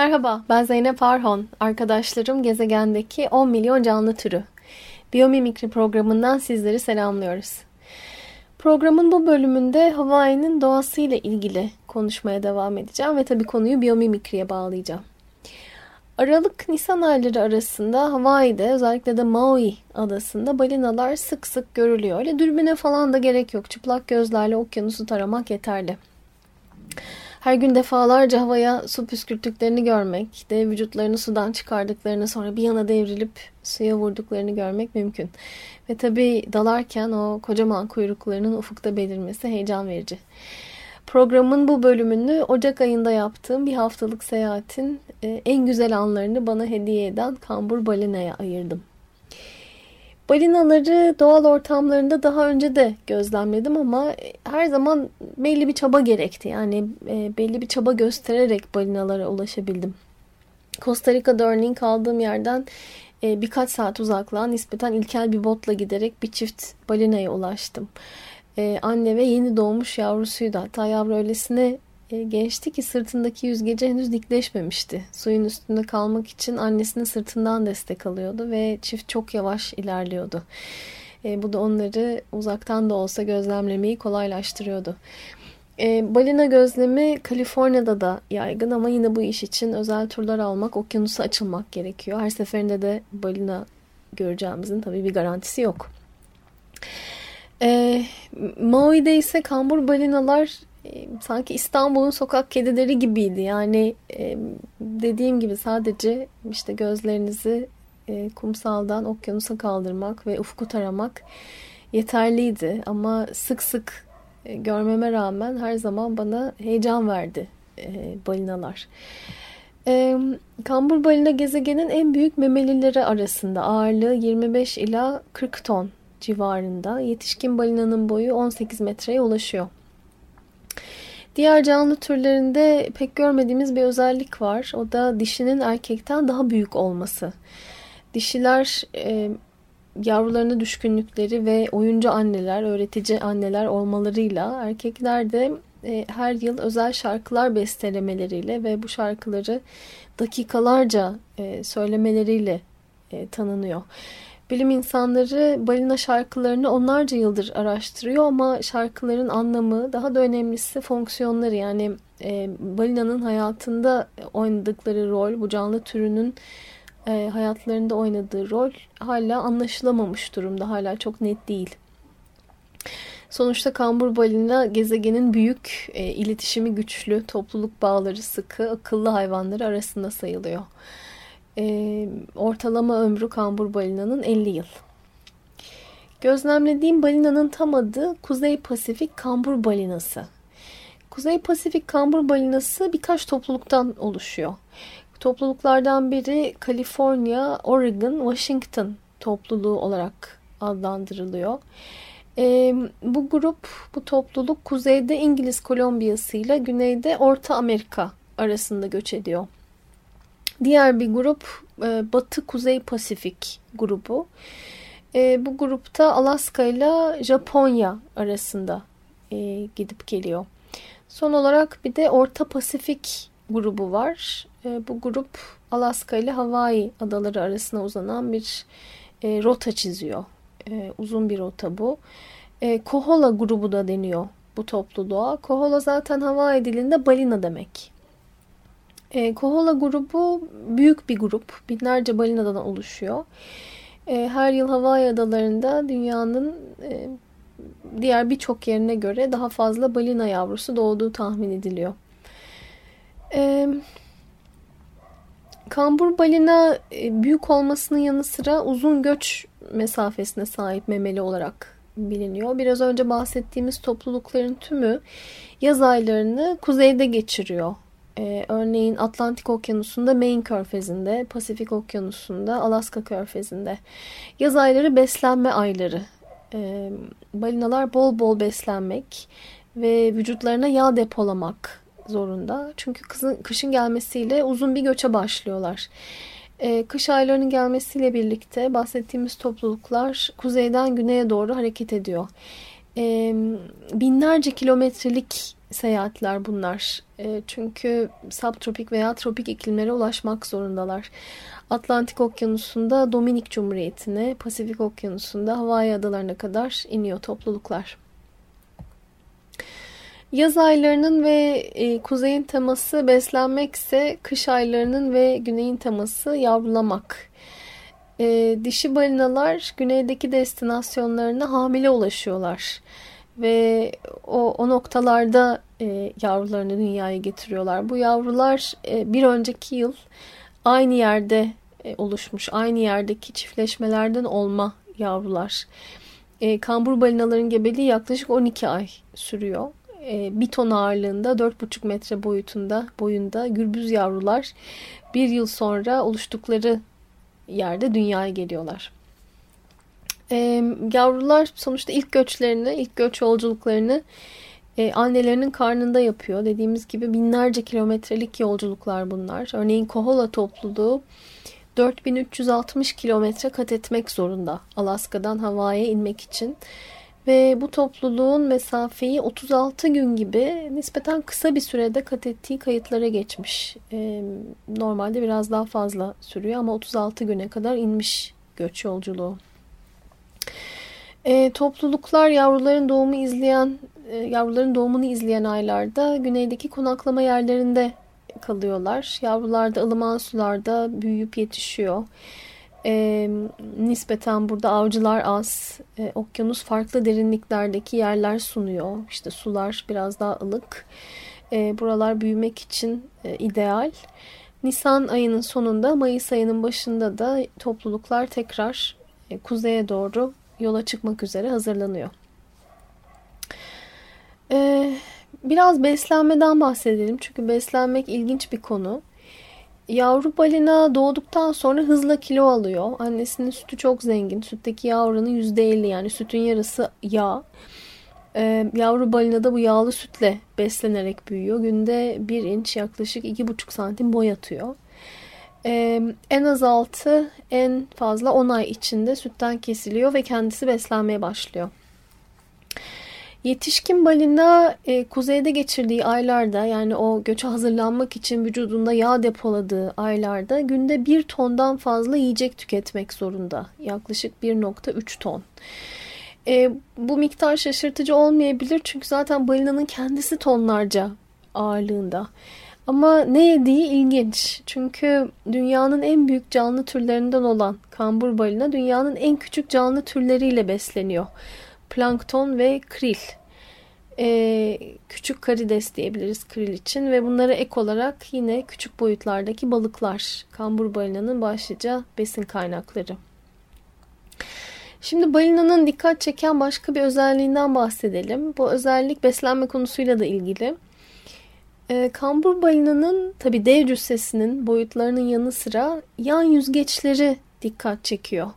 Merhaba, ben Zeynep Arhon. Arkadaşlarım gezegendeki 10 milyon canlı türü. Biyomimikri programından sizleri selamlıyoruz. Programın bu bölümünde Hawaii'nin doğasıyla ilgili konuşmaya devam edeceğim ve tabii konuyu biyomimikriye bağlayacağım. Aralık-Nisan ayları arasında Hawaii'de özellikle de Maui adasında balinalar sık sık görülüyor. Öyle dürbüne falan da gerek yok. Çıplak gözlerle okyanusu taramak yeterli her gün defalarca havaya su püskürttüklerini görmek, de vücutlarını sudan çıkardıklarını sonra bir yana devrilip suya vurduklarını görmek mümkün. Ve tabii dalarken o kocaman kuyruklarının ufukta belirmesi heyecan verici. Programın bu bölümünü Ocak ayında yaptığım bir haftalık seyahatin e, en güzel anlarını bana hediye eden kambur balinaya ayırdım. Balinaları doğal ortamlarında daha önce de gözlemledim ama her zaman belli bir çaba gerekti. Yani e, belli bir çaba göstererek balinalara ulaşabildim. Costa Rica'da örneğin kaldığım yerden e, birkaç saat uzaklığa nispeten ilkel bir botla giderek bir çift balinaya ulaştım. E, anne ve yeni doğmuş yavrusuydu. Hatta yavru öylesine e, gençti ki sırtındaki yüzgeci henüz dikleşmemişti. Suyun üstünde kalmak için annesinin sırtından destek alıyordu ve çift çok yavaş ilerliyordu. E, bu da onları uzaktan da olsa gözlemlemeyi kolaylaştırıyordu. E, balina gözlemi Kaliforniya'da da yaygın ama yine bu iş için özel turlar almak, okyanusa açılmak gerekiyor. Her seferinde de balina göreceğimizin tabii bir garantisi yok. E, Maui'de ise kambur balinalar sanki İstanbul'un sokak kedileri gibiydi. Yani dediğim gibi sadece işte gözlerinizi e, kumsaldan okyanusa kaldırmak ve ufku taramak yeterliydi. Ama sık sık e, görmeme rağmen her zaman bana heyecan verdi e, balinalar. E, kambur balina gezegenin en büyük memelileri arasında ağırlığı 25 ila 40 ton civarında. Yetişkin balinanın boyu 18 metreye ulaşıyor. Diğer canlı türlerinde pek görmediğimiz bir özellik var. O da dişinin erkekten daha büyük olması. Dişiler e, yavrularına düşkünlükleri ve oyuncu anneler, öğretici anneler olmalarıyla erkekler de e, her yıl özel şarkılar bestelemeleriyle ve bu şarkıları dakikalarca e, söylemeleriyle e, tanınıyor. Bilim insanları balina şarkılarını onlarca yıldır araştırıyor ama şarkıların anlamı daha da önemlisi fonksiyonları yani e, balinanın hayatında oynadıkları rol bu canlı türünün e, hayatlarında oynadığı rol hala anlaşılamamış durumda hala çok net değil. Sonuçta kambur balina gezegenin büyük, e, iletişimi güçlü, topluluk bağları sıkı, akıllı hayvanları arasında sayılıyor. E, ortalama ömrü kambur balinanın 50 yıl. Gözlemlediğim balinanın tam adı Kuzey Pasifik kambur balinası. Kuzey Pasifik kambur balinası birkaç topluluktan oluşuyor. Topluluklardan biri Kaliforniya, Oregon, Washington topluluğu olarak adlandırılıyor. E, bu grup, bu topluluk kuzeyde İngiliz Kolombiyası ile güneyde Orta Amerika arasında göç ediyor. Diğer bir grup e, Batı Kuzey Pasifik grubu. E, bu grupta Alaska ile Japonya arasında e, gidip geliyor. Son olarak bir de Orta Pasifik grubu var. Bu grup Alaska ile Hawaii adaları arasına uzanan bir rota çiziyor. Uzun bir rota bu. Kohola grubu da deniyor bu topluluğa. Kohola zaten Hawaii dilinde balina demek. E, Kohola grubu büyük bir grup. Binlerce balinadan oluşuyor. E, her yıl Hawaii adalarında dünyanın e, diğer birçok yerine göre daha fazla balina yavrusu doğduğu tahmin ediliyor. E, kambur balina e, büyük olmasının yanı sıra uzun göç mesafesine sahip memeli olarak biliniyor. Biraz önce bahsettiğimiz toplulukların tümü yaz aylarını kuzeyde geçiriyor. Ee, örneğin Atlantik Okyanusu'nda Maine Körfezi'nde, Pasifik Okyanusu'nda, Alaska Körfezi'nde. Yaz ayları beslenme ayları. Ee, balinalar bol bol beslenmek ve vücutlarına yağ depolamak zorunda. Çünkü kızın, kışın gelmesiyle uzun bir göçe başlıyorlar. Ee, kış aylarının gelmesiyle birlikte bahsettiğimiz topluluklar kuzeyden güneye doğru hareket ediyor. Ee, binlerce kilometrelik seyahatler bunlar. E, çünkü subtropik veya tropik iklimlere ulaşmak zorundalar. Atlantik Okyanusu'nda Dominik Cumhuriyeti'ne, Pasifik Okyanusu'nda Hawaii adalarına kadar iniyor topluluklar. Yaz aylarının ve e, kuzeyin teması beslenmekse kış aylarının ve güneyin teması yavrulamak. E, dişi balinalar güneydeki destinasyonlarına hamile ulaşıyorlar ve o, o noktalarda e, yavrularını dünyaya getiriyorlar. Bu yavrular e, bir önceki yıl aynı yerde e, oluşmuş, aynı yerdeki çiftleşmelerden olma yavrular. E, kambur balinaların gebeliği yaklaşık 12 ay sürüyor. E, bir ton ağırlığında 4,5 metre boyutunda boyunda gürbüz yavrular bir yıl sonra oluştukları yerde dünyaya geliyorlar. E, yavrular sonuçta ilk göçlerini, ilk göç yolculuklarını e, annelerinin karnında yapıyor. Dediğimiz gibi binlerce kilometrelik yolculuklar bunlar. Örneğin Kohola topluluğu 4360 kilometre kat etmek zorunda Alaska'dan Hawaii'ye inmek için. Ve bu topluluğun mesafeyi 36 gün gibi nispeten kısa bir sürede kat ettiği kayıtlara geçmiş. E, normalde biraz daha fazla sürüyor ama 36 güne kadar inmiş göç yolculuğu. E, topluluklar yavruların doğumu izleyen, e, yavruların doğumunu izleyen aylarda güneydeki konaklama yerlerinde kalıyorlar. Yavrular da ılıman sularda büyüyüp yetişiyor. E, nispeten burada avcılar az. E, okyanus farklı derinliklerdeki yerler sunuyor. İşte sular biraz daha ılık. E, buralar büyümek için e, ideal. Nisan ayının sonunda, Mayıs ayının başında da topluluklar tekrar e, kuzeye doğru yola çıkmak üzere hazırlanıyor. Ee, biraz beslenmeden bahsedelim. Çünkü beslenmek ilginç bir konu. Yavru balina doğduktan sonra hızla kilo alıyor. Annesinin sütü çok zengin. Sütteki yağ oranı %50 yani sütün yarısı yağ. Ee, yavru balina da bu yağlı sütle beslenerek büyüyor. Günde 1 inç yaklaşık 2,5 santim boy atıyor. Ee, en az 6 en fazla 10 ay içinde sütten kesiliyor ve kendisi beslenmeye başlıyor. Yetişkin balina e, kuzeyde geçirdiği aylarda yani o göçe hazırlanmak için vücudunda yağ depoladığı aylarda günde 1 tondan fazla yiyecek tüketmek zorunda. Yaklaşık 1.3 ton. E, bu miktar şaşırtıcı olmayabilir çünkü zaten balinanın kendisi tonlarca ağırlığında. Ama ne yediği ilginç. Çünkü dünyanın en büyük canlı türlerinden olan kambur balina dünyanın en küçük canlı türleriyle besleniyor. Plankton ve kril. Ee, küçük karides diyebiliriz kril için ve bunlara ek olarak yine küçük boyutlardaki balıklar kambur balinanın başlıca besin kaynakları. Şimdi balinanın dikkat çeken başka bir özelliğinden bahsedelim. Bu özellik beslenme konusuyla da ilgili. E, kambur balinanın tabi dev cüssesinin boyutlarının yanı sıra yan yüzgeçleri dikkat çekiyor.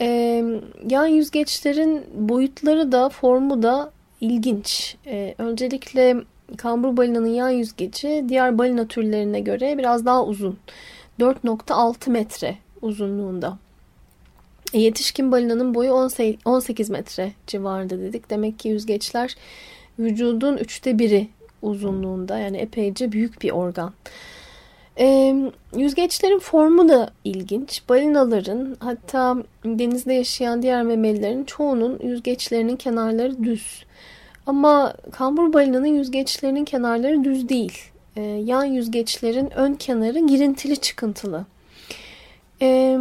E, yan yüzgeçlerin boyutları da formu da ilginç. E, öncelikle kambur balinanın yan yüzgeci diğer balina türlerine göre biraz daha uzun. 4.6 metre uzunluğunda. E, yetişkin balinanın boyu 18 metre civarında dedik. Demek ki yüzgeçler vücudun üçte biri uzunluğunda yani epeyce büyük bir organ. E, yüzgeçlerin formu da ilginç. Balinaların hatta denizde yaşayan diğer memelilerin çoğunun yüzgeçlerinin kenarları düz. Ama kambur balinanın yüzgeçlerinin kenarları düz değil. E, yan yüzgeçlerin ön kenarı girintili çıkıntılı. E,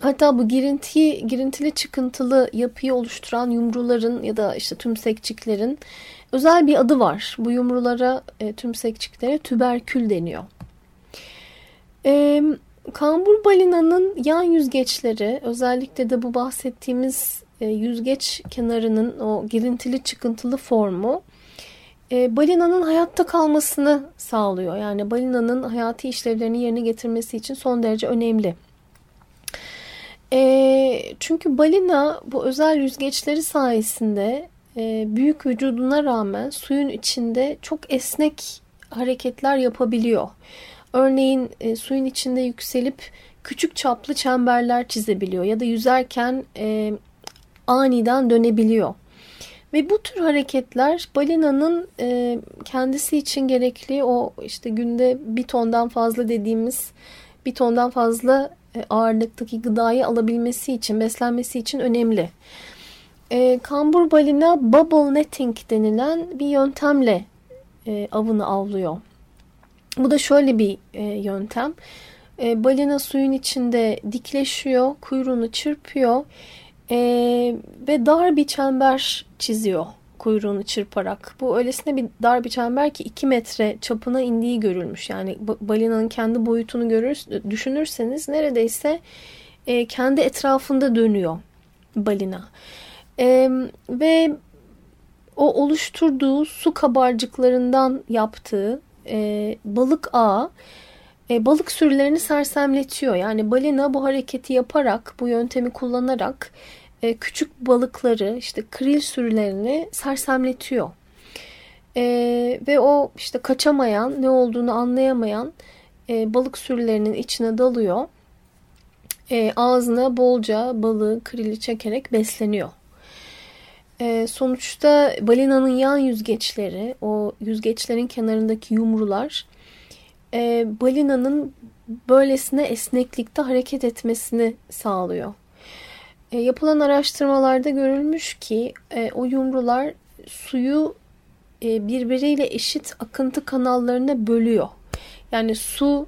hatta bu girinti, girintili çıkıntılı yapıyı oluşturan yumruların ya da işte tümsekçiklerin Özel bir adı var. Bu yumrulara, e, tümsekçiklere tüberkül deniyor. E, kambur balinanın yan yüzgeçleri özellikle de bu bahsettiğimiz e, yüzgeç kenarının o girintili çıkıntılı formu e, balinanın hayatta kalmasını sağlıyor. Yani balinanın hayati işlevlerini yerine getirmesi için son derece önemli. E, çünkü balina bu özel yüzgeçleri sayesinde e, büyük vücuduna rağmen suyun içinde çok esnek hareketler yapabiliyor. Örneğin e, suyun içinde yükselip küçük çaplı çemberler çizebiliyor ya da yüzerken e, aniden dönebiliyor. Ve bu tür hareketler balinanın e, kendisi için gerekli o işte günde bir tondan fazla dediğimiz bir tondan fazla e, ağırlıktaki gıdayı alabilmesi için, beslenmesi için önemli. E, kambur balina bubble netting denilen bir yöntemle e, avını avlıyor. Bu da şöyle bir e, yöntem. E, balina suyun içinde dikleşiyor, kuyruğunu çırpıyor e, ve dar bir çember çiziyor kuyruğunu çırparak. Bu öylesine bir dar bir çember ki 2 metre çapına indiği görülmüş. Yani balinanın kendi boyutunu görür, düşünürseniz neredeyse e, kendi etrafında dönüyor balina. E, ve o oluşturduğu su kabarcıklarından yaptığı e, balık ağı e, balık sürülerini sersemletiyor. Yani balina bu hareketi yaparak, bu yöntemi kullanarak e, küçük balıkları, işte kril sürülerini sersemletiyor. E, ve o işte kaçamayan, ne olduğunu anlayamayan e, balık sürülerinin içine dalıyor. E, ağzına bolca balığı, krili çekerek besleniyor. E, sonuçta balinanın yan yüzgeçleri, o yüzgeçlerin kenarındaki yumrular e, balinanın böylesine esneklikte hareket etmesini sağlıyor. E, yapılan araştırmalarda görülmüş ki e, o yumrular suyu birbiriyle eşit akıntı kanallarına bölüyor. Yani su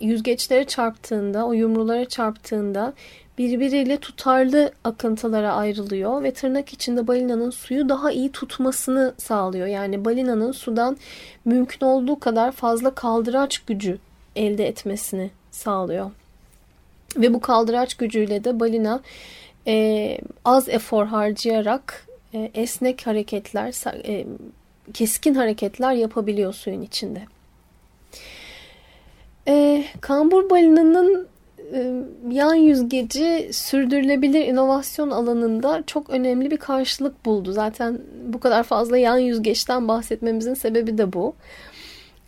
yüzgeçlere çarptığında, o yumrulara çarptığında birbiriyle tutarlı akıntılara ayrılıyor ve tırnak içinde balinanın suyu daha iyi tutmasını sağlıyor. Yani balinanın sudan mümkün olduğu kadar fazla kaldıraç gücü elde etmesini sağlıyor. Ve bu kaldıraç gücüyle de balina e, az efor harcayarak e, esnek hareketler, e, keskin hareketler yapabiliyor suyun içinde. E, kambur balinanın e, yan yüzgeci sürdürülebilir inovasyon alanında çok önemli bir karşılık buldu. Zaten bu kadar fazla yan yüzgeçten bahsetmemizin sebebi de bu.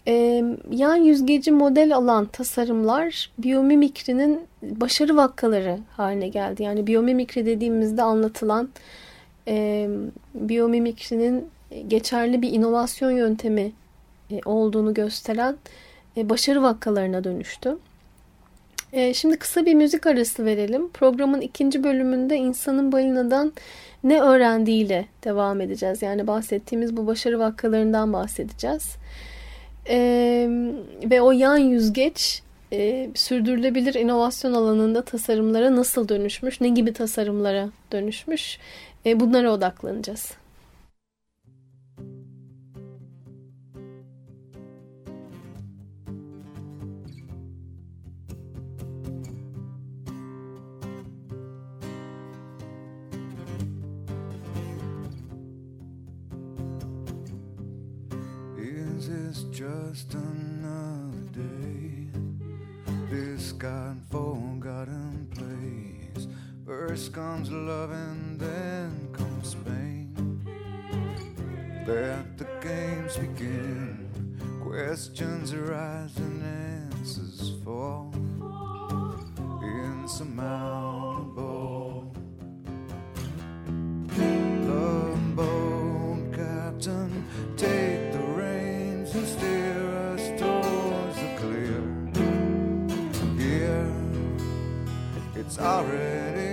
E, yan yüzgeci model alan tasarımlar biyomimikrinin başarı vakkaları haline geldi. Yani biyomimikri dediğimizde anlatılan e, biyomimikrinin geçerli bir inovasyon yöntemi e, olduğunu gösteren e, başarı vakkalarına dönüştü. E, şimdi kısa bir müzik arası verelim. Programın ikinci bölümünde insanın balinadan ne öğrendiğiyle devam edeceğiz. Yani bahsettiğimiz bu başarı vakkalarından bahsedeceğiz. E, ve o yan yüzgeç sürdürülebilir inovasyon alanında tasarımlara nasıl dönüşmüş, ne gibi tasarımlara dönüşmüş bunlara odaklanacağız. Just another day. This God forgotten place. First comes love and then comes pain. Let the games begin. Questions arise and answers fall. Insurmountable. It's already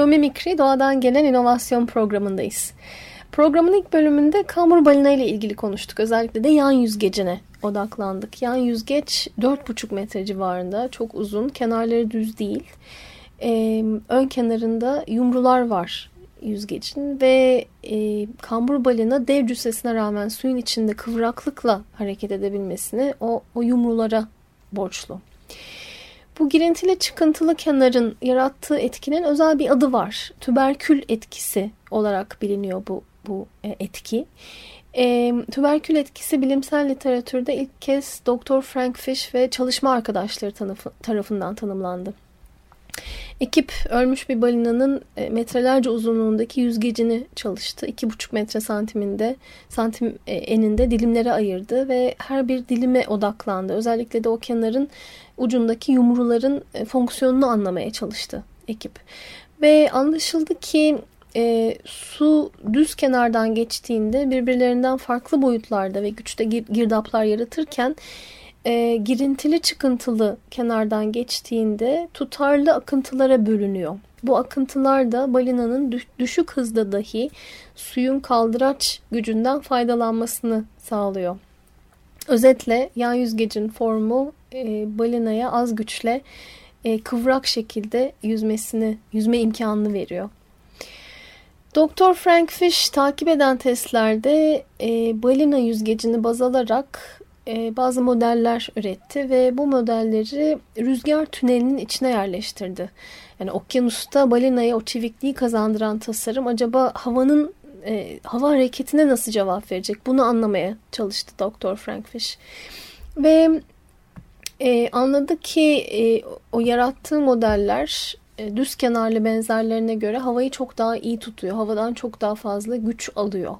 Biyomimikri Doğadan Gelen İnovasyon programındayız. Programın ilk bölümünde kambur balina ile ilgili konuştuk. Özellikle de yan yüzgecine odaklandık. Yan yüzgeç 4,5 metre civarında. Çok uzun. Kenarları düz değil. Ee, ön kenarında yumrular var yüzgecin ve e, kambur balina dev cüssesine rağmen suyun içinde kıvraklıkla hareket edebilmesini o, o yumrulara borçlu. Bu girintili çıkıntılı kenarın yarattığı etkinin özel bir adı var. Tüberkül etkisi olarak biliniyor bu, bu e, etki. E, tüberkül etkisi bilimsel literatürde ilk kez Dr. Frank Fish ve çalışma arkadaşları tarafından tanımlandı. Ekip ölmüş bir balinanın e, metrelerce uzunluğundaki yüzgecini çalıştı. 2,5 metre santiminde, santim e, eninde dilimlere ayırdı ve her bir dilime odaklandı. Özellikle de o kenarın ucundaki yumruların e, fonksiyonunu anlamaya çalıştı ekip. Ve anlaşıldı ki e, su düz kenardan geçtiğinde birbirlerinden farklı boyutlarda ve güçte girdaplar yaratırken e, girintili çıkıntılı kenardan geçtiğinde tutarlı akıntılara bölünüyor. Bu akıntılar da balinanın düşük hızda dahi suyun kaldıraç gücünden faydalanmasını sağlıyor. Özetle yan yüzgecin formu e, balinaya az güçle e, kıvrak şekilde yüzmesini, yüzme imkanını veriyor. Doktor Frank Fish takip eden testlerde e, balina yüzgecini baz alarak bazı modeller üretti ve bu modelleri rüzgar tünelinin içine yerleştirdi. Yani okyanusta balinaya o çevikliği kazandıran tasarım acaba havanın e, hava hareketine nasıl cevap verecek? Bunu anlamaya çalıştı Doktor Frank Fish. Ve e, anladı ki e, o yarattığı modeller e, düz kenarlı benzerlerine göre havayı çok daha iyi tutuyor. Havadan çok daha fazla güç alıyor.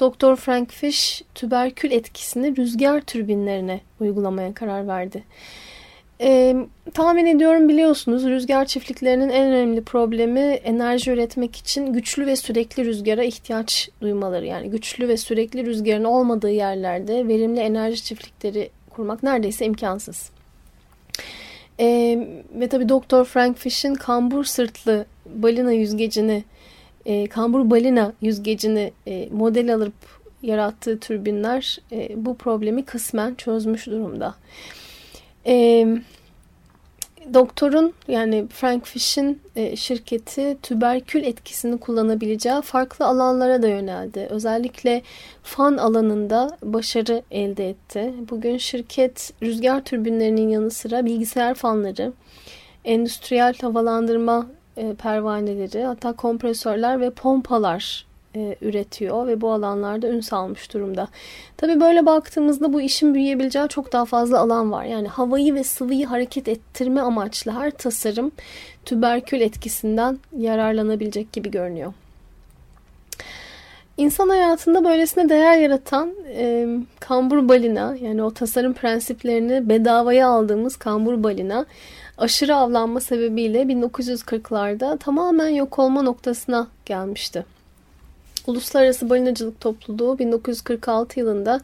Doktor Frank Fish tüberkül etkisini rüzgar türbinlerine uygulamaya karar verdi. E, tahmin ediyorum biliyorsunuz rüzgar çiftliklerinin en önemli problemi enerji üretmek için güçlü ve sürekli rüzgara ihtiyaç duymaları. Yani güçlü ve sürekli rüzgarın olmadığı yerlerde verimli enerji çiftlikleri kurmak neredeyse imkansız. E, ve tabi Doktor Frank Fish'in kambur sırtlı balina yüzgecini, e, kambur balina yüzgecini e, model alıp yarattığı türbinler e, bu problemi kısmen çözmüş durumda. Evet. Doktorun yani Frank Fish'in e, şirketi tüberkül etkisini kullanabileceği farklı alanlara da yöneldi. Özellikle fan alanında başarı elde etti. Bugün şirket rüzgar türbinlerinin yanı sıra bilgisayar fanları, endüstriyel havalandırma e, pervaneleri, hatta kompresörler ve pompalar e, üretiyor ve bu alanlarda ün salmış durumda. Tabi böyle baktığımızda bu işin büyüyebileceği çok daha fazla alan var. Yani havayı ve sıvıyı hareket ettirme amaçlı her tasarım tüberkül etkisinden yararlanabilecek gibi görünüyor. İnsan hayatında böylesine değer yaratan e, kambur balina yani o tasarım prensiplerini bedavaya aldığımız kambur balina aşırı avlanma sebebiyle 1940'larda tamamen yok olma noktasına gelmişti. Uluslararası Balinacılık Topluluğu 1946 yılında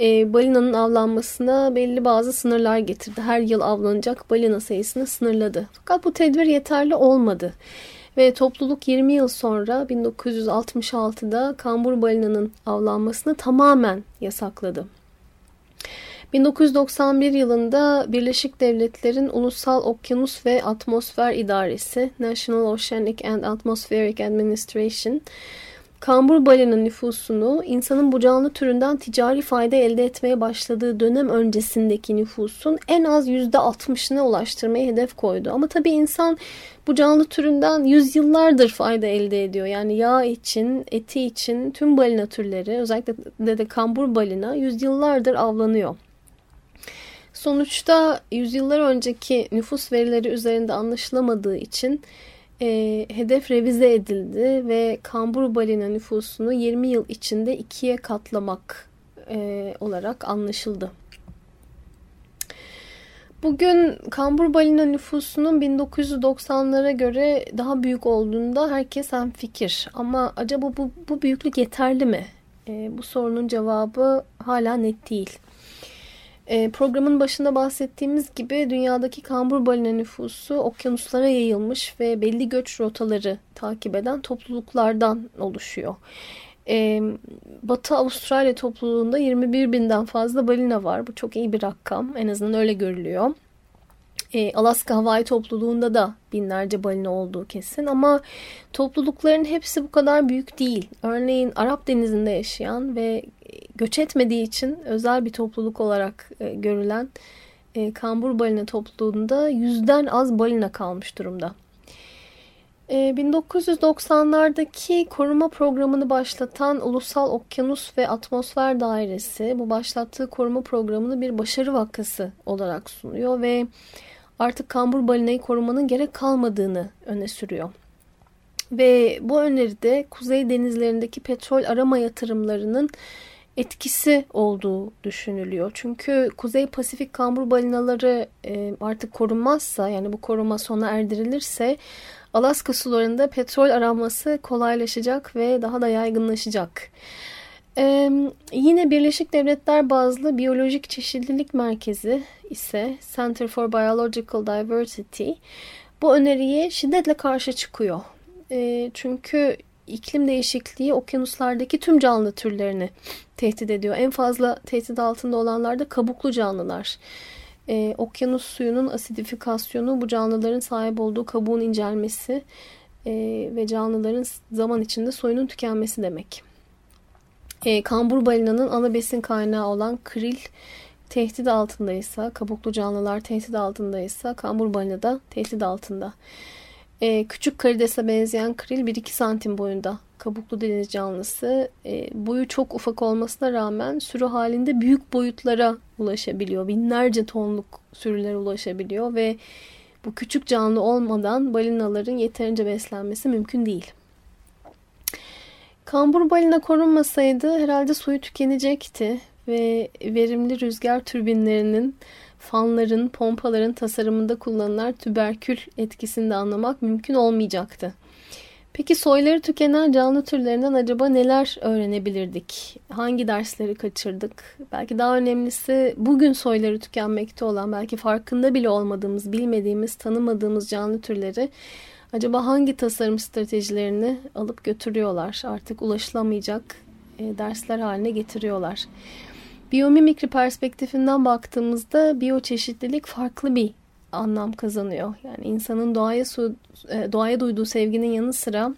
e, balinanın avlanmasına belli bazı sınırlar getirdi. Her yıl avlanacak balina sayısını sınırladı. Fakat bu tedbir yeterli olmadı. Ve topluluk 20 yıl sonra 1966'da kambur balinanın avlanmasını tamamen yasakladı. 1991 yılında Birleşik Devletler'in Ulusal Okyanus ve Atmosfer İdaresi National Oceanic and Atmospheric Administration kambur balina nüfusunu insanın bu canlı türünden ticari fayda elde etmeye başladığı dönem öncesindeki nüfusun en az %60'ına ulaştırmayı hedef koydu. Ama tabii insan bu canlı türünden yüzyıllardır fayda elde ediyor. Yani yağ için, eti için tüm balina türleri özellikle de, de kambur balina yüzyıllardır avlanıyor. Sonuçta yüzyıllar önceki nüfus verileri üzerinde anlaşılamadığı için e, hedef revize edildi ve kambur balina nüfusunu 20 yıl içinde ikiye katlamak e, olarak anlaşıldı. Bugün kambur balina nüfusunun 1990'lara göre daha büyük olduğunda herkes hem fikir. Ama acaba bu, bu büyüklük yeterli mi? E, bu sorunun cevabı hala net değil. E, programın başında bahsettiğimiz gibi dünyadaki kambur balina nüfusu okyanuslara yayılmış ve belli göç rotaları takip eden topluluklardan oluşuyor. E, Batı Avustralya topluluğunda 21 binden fazla balina var. Bu çok iyi bir rakam. En azından öyle görülüyor. E, Alaska Hawaii topluluğunda da binlerce balina olduğu kesin ama toplulukların hepsi bu kadar büyük değil. Örneğin Arap Denizi'nde yaşayan ve göç etmediği için özel bir topluluk olarak e, görülen e, kambur balina topluluğunda yüzden az balina kalmış durumda. 1990'lardaki koruma programını başlatan Ulusal Okyanus ve Atmosfer Dairesi bu başlattığı koruma programını bir başarı vakası olarak sunuyor ve artık kambur balinayı korumanın gerek kalmadığını öne sürüyor. Ve bu öneride kuzey denizlerindeki petrol arama yatırımlarının etkisi olduğu düşünülüyor. Çünkü Kuzey Pasifik kambur balinaları e, artık korunmazsa yani bu koruma sona erdirilirse Alaska sularında petrol aranması kolaylaşacak ve daha da yaygınlaşacak. Ee, yine Birleşik Devletler bazlı Biyolojik Çeşitlilik Merkezi ise Center for Biological Diversity bu öneriye şiddetle karşı çıkıyor. Ee, çünkü iklim değişikliği okyanuslardaki tüm canlı türlerini tehdit ediyor. En fazla tehdit altında olanlar da kabuklu canlılar. Ee, okyanus suyunun asidifikasyonu bu canlıların sahip olduğu kabuğun incelmesi e, ve canlıların zaman içinde soyunun tükenmesi demek. E, kambur balinanın ana besin kaynağı olan kril tehdit altındaysa, kabuklu canlılar tehdit altındaysa kambur balina da tehdit altında. E, küçük karidese benzeyen kril 1-2 santim boyunda kabuklu deniz canlısı. E, boyu çok ufak olmasına rağmen sürü halinde büyük boyutlara ulaşabiliyor. Binlerce tonluk sürülere ulaşabiliyor ve bu küçük canlı olmadan balinaların yeterince beslenmesi mümkün değil. Kambur balina korunmasaydı herhalde suyu tükenecekti ve verimli rüzgar türbinlerinin, fanların, pompaların tasarımında kullanılan tüberkül etkisini de anlamak mümkün olmayacaktı. Peki soyları tükenen canlı türlerinden acaba neler öğrenebilirdik? Hangi dersleri kaçırdık? Belki daha önemlisi bugün soyları tükenmekte olan, belki farkında bile olmadığımız, bilmediğimiz, tanımadığımız canlı türleri acaba hangi tasarım stratejilerini alıp götürüyorlar? Artık ulaşılamayacak e, dersler haline getiriyorlar. Biyomimikri perspektifinden baktığımızda biyoçeşitlilik farklı bir anlam kazanıyor. Yani insanın doğaya su, e, doğaya duyduğu sevginin yanı sıra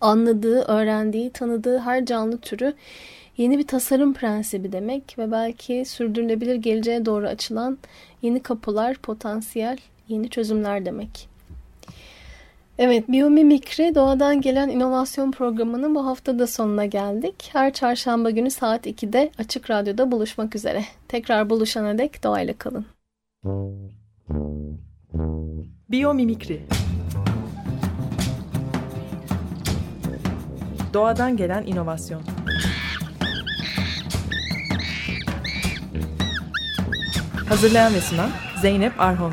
anladığı, öğrendiği, tanıdığı her canlı türü yeni bir tasarım prensibi demek ve belki sürdürülebilir geleceğe doğru açılan yeni kapılar, potansiyel yeni çözümler demek. Evet, Biyomimikri Doğadan Gelen inovasyon Programı'nın bu hafta da sonuna geldik. Her çarşamba günü saat 2'de Açık Radyo'da buluşmak üzere. Tekrar buluşana dek doğayla kalın. Biyomimikri Doğadan gelen inovasyon Hazırlayan ve sunan Zeynep Arhon